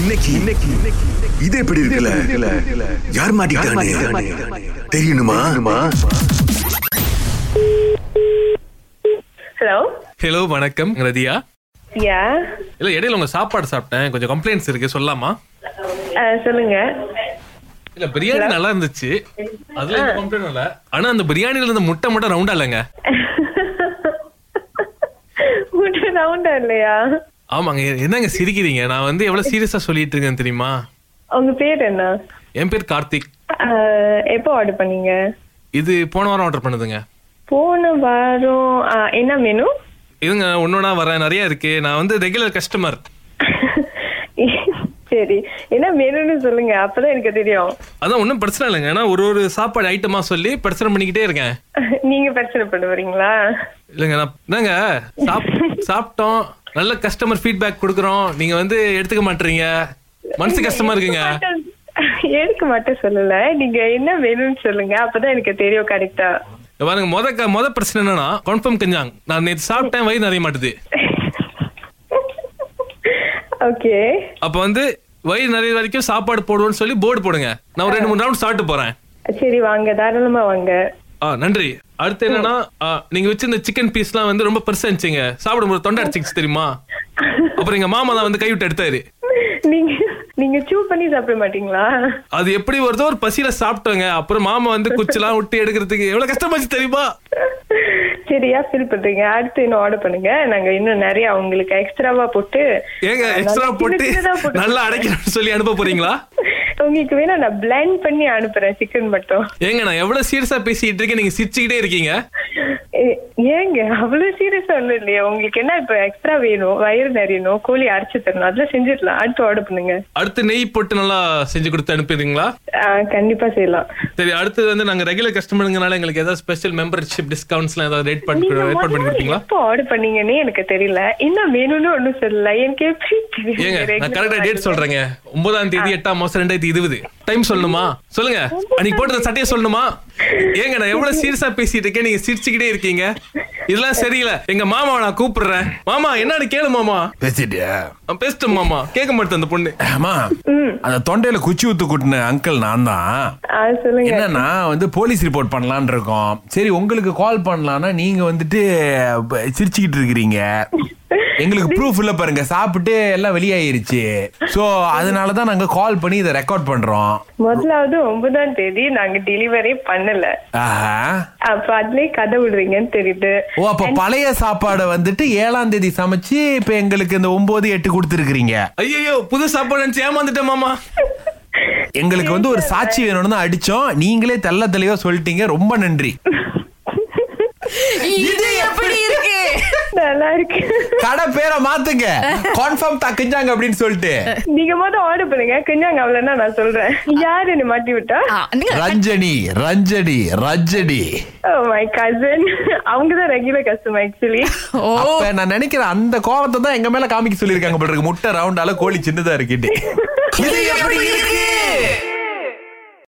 இன்னைக்கு இன்னைக்கு இது எப்படி இருக்குல்ல? யார் மாட்டிக்கிட்டானே? தெரியணுமா? ஹலோ ஹலோ வணக்கம். ரதியா? யா இல்ல இடையில உங்க சாப்பாடு சாப்பிட்டேன். கொஞ்சம் கம்ப்ளைண்ட்ஸ் இருக்கு. சொல்லலாமா? சொல்லுங்க. இல்ல பிரியாணி நல்லா இருந்துச்சு அதுல கம்ப்ளைண்ட் இல்ல. ஆனா அந்த பிரியாணில இருந்த முட்டை மட்டும் ரவுண்டா இல்லைங்க. முட்டை ரவுண்டா இல்லையா? ஆமாங்க. என்னங்க சிரிக்கிறீங்க? நான் வந்து எவ்வளவு சீரியஸா சொல்லிட்டு இருக்கேன் தெரியுமா? உங்க பேர் என்ன? என் பேர் கார்த்திக். எப்போ ஆர்டர் பண்ணீங்க? இது போன வாரம் ஆர்டர் பண்ணுதுங்க. போன வாரம் என்ன மெனு இதுங்க ஒன்னொன்னா வரேன். நிறைய இருக்கு. நான் வந்து ரெகுலர் கஸ்டமர் சரி. என்ன மெனுன்னு சொல்லுங்க. அப்பதான் எனக்கு தெரியும். அதான் ஒன்றும் பிரச்சனை இல்லைங்க. ஏன்னா ஒரு ஒரு சாப்பாடு ஐட்டமா சொல்லி பிரச்சனை பண்ணிக்கிட்டே இருக்கேன். நீங்க பிரச்சனை பண்ணுவீங்களா இல்லைங்க நான் என்னங்க சாப் சாப்பிட்டோம். நல்ல கஸ்டமர் ஃபீட்பேக் கொடுக்குறோம். நீங்க வந்து எடுத்துக்க மாட்டீங்க. மனசு கஷ்டமா இருக்குங்க. எடுக்க மாட்டேன் சொல்லல. நீங்க என்ன மெனுன்னு சொல்லுங்க. அப்பதான் எனக்கு தெரியும் கரெக்டா பாருங்க முத முத பிரச்சனை என்னன்னா கன்ஃபார்ம் கஞ்சாங். நான் நேற்று சாப்பிட்டேன் வயிறு நிறைய மாட்டுது. ஓகே. அப்ப வந்து வயிறு நிறைய வரைக்கும் சாப்பாடு போடுவோம்னு சொல்லி போர்டு போடுங்க. நான் ஒரு ரெண்டு மூணு ரவுண்ட் சாப்பிட்டு போறேன். சரி வாங்க. தாராளமா வாங்க. ஆ நன்றி. அடுத்து என்னன்னா நீங்க வச்சிருந்த சிக்கன் பீஸ்லாம் வந்து ரொம்ப பெருசா இருந்துச்சுங்க. சாப்பிடும்போது தொண்டை அடிச்சிச்சு தெரியுமா? அப்புறம் எங்க மாமா தான் வந்து கைவிட்டு எடுத்தாரு. நீங்க நீங்க சூ பண்ணி சாப்பிட மாட்டீங்களா? அது எப்படி வருதோ ஒரு பசியில சாப்பிட்டோங்க. அப்புறம் மாமா வந்து குச்செல்லாம் விட்டு எடுக்கிறதுக்கு எவ்வளவு கஷ்டமாச்சு தெரியுமா? சரியா ஃபீல் பண்றீங்க. அடுத்து இன்னும் ஆர்டர் பண்ணுங்க. நாங்க இன்னும் நிறைய உங்களுக்கு எக்ஸ்ட்ராவா போட்டு ஏங்க எக்ஸ்ட்ரா போட்டு நல்லா அடைக்கணும்னு சொல்லி அனுப்ப போறீங்களா? உங்களுக்கு வேணா நான் பிளெண்ட் பண்ணி அனுப்புறேன் சிக்கன் மட்டும். ஏங்க நான் எவ்வளவு சீரியஸா பேசிட்டு இருக்கேன்? நீங்க சிரிச்சுக்கிட்டே இருக்கீங்க. ஏங்க அவ்வளவு சீரியஸா ஒண்ணும் இல்லையா. உங்களுக்கு என்ன இப்ப எக்ஸ்ட்ரா வேணும்? வயிறு நிறையணும் கோழி அரைச்சு தரணும். அதெல்லாம் செஞ்சிடலாம். அடுத்து ஆர்டர் பண்ணுங்க. அடுத்து நெய் போட்டு நல்லா செஞ்சு கொடுத்து அனுப்பிடுறீங்களா? கண்டிப்பா செய்யலாம். சரி அடுத்து வந்து நாங்க ரெகுலர் கஸ்டமருங்கனால எங்களுக்கு ஏதாவது ஸ்பெஷல் மெம்பர்ஷிப் டிஸ்கவுண்ட்ஸ்லாம் ஏதாவது ரேட் பண்ணி ரேட் பண்ணி கொடுப்பீங்களா? எப்போ ஆர்டர் பண்ணீங்கன்னே எனக்கு தெரியல. என்ன வேணும்னு ஒண்ணும் சொல்லல. எனக்கு எப்படி ஏங்க நான் கரெக்டா டேட் சொல்றேங்க. ஒன்பதாம் தேதி எட்டாம் மாசம் ரெண்டாயிரத்தி இருபது. டைம் சொல்லணுமா? சொல்லுங்க. அன்னைக்கு போட்டு சட்டையை சொல்லணுமா? ஏங்க நான் எவ்வளவு சீரியஸா பேசிட்டு இருக்கேன்? நீங்க சிரிச்சுக்கிட்டே இருக்கீங்க. இதெல்லாம் சரியில்லை. எங்க மாமாவை நான் கூப்பிடுறேன். மாமா என்னன்னு கேளு மாமா. பேசிட்டியா? பேசிட்டேன் மாமா. கேட்க மாட்டேன் அந்த பொண்ணு. ஆமா அந்த தொண்டையில குச்சி ஊத்து கூட்டின அங்கிள் நான் தான் என்னன்னா வந்து போலீஸ் ரிப்போர்ட் பண்ணலாம்னு இருக்கோம். சரி உங்களுக்கு கால் பண்ணலாம்னா நீங்க வந்துட்டு சிரிச்சுக்கிட்டு இருக்கிறீங்க. எங்களுக்கு ப்ரூஃப் இல்ல பாருங்க. சாப்பிட்டு எல்லாம் வெளியாயிருச்சு. சோ அதனாலதான் நாங்க கால் பண்ணி இதை ரெக்கார்ட் பண்றோம். முதலாவது ஒன்பதாம் தேதி நாங்க டெலிவரி பண்ணல. ஆஹா. அப்ப அதுலயே கதை விடுறீங்கன்னு தெரியுது. ஓ அப்ப பழைய சாப்பாடை வந்துட்டு ஏழாம் தேதி சமைச்சு இப்ப எங்களுக்கு இந்த ஒன்பது எட்டு கொடுத்துருக்கீங்க. ஐயோ புது சாப்பாடு ஏமாந்துட்டேன் மாமா. எங்களுக்கு வந்து ஒரு சாட்சி வேணும்னு தான் அடிச்சோம். நீங்களே தெள்ள தெளிவா சொல்லிட்டீங்க. ரொம்ப நன்றி. இது எப்படி இருக்கு? நல்லா இருக்கு. கடை பேரை மாத்துங்க. கன்ஃபார்ம் தக்குஞ்சாங்க அப்படின்னு சொல்லிட்டு. நீங்க மொதல் ஆர்டர் பண்ணுங்க. கொஞ்சம் அவ்வளவுனா நான் சொல்றேன்? யாருன்னு மாட்டி விட்டா? ரஞ்சனி ரஞ்சனி ரஞ்சனி. மை கசன் அவங்க தான் ரெகுலர் கஸ்டமர் ஆக்சுவலி ஓ. அப்ப நான் நினைக்கிறேன் அந்த கோவத்தை தான் எங்க மேல காமிக்க சொல்லிருக்காங்க போல இருக்கு. முட்டை ரவுண்டால கோழி சின்னதா இருக்கிட்டு இது எப்படி இருக்கு?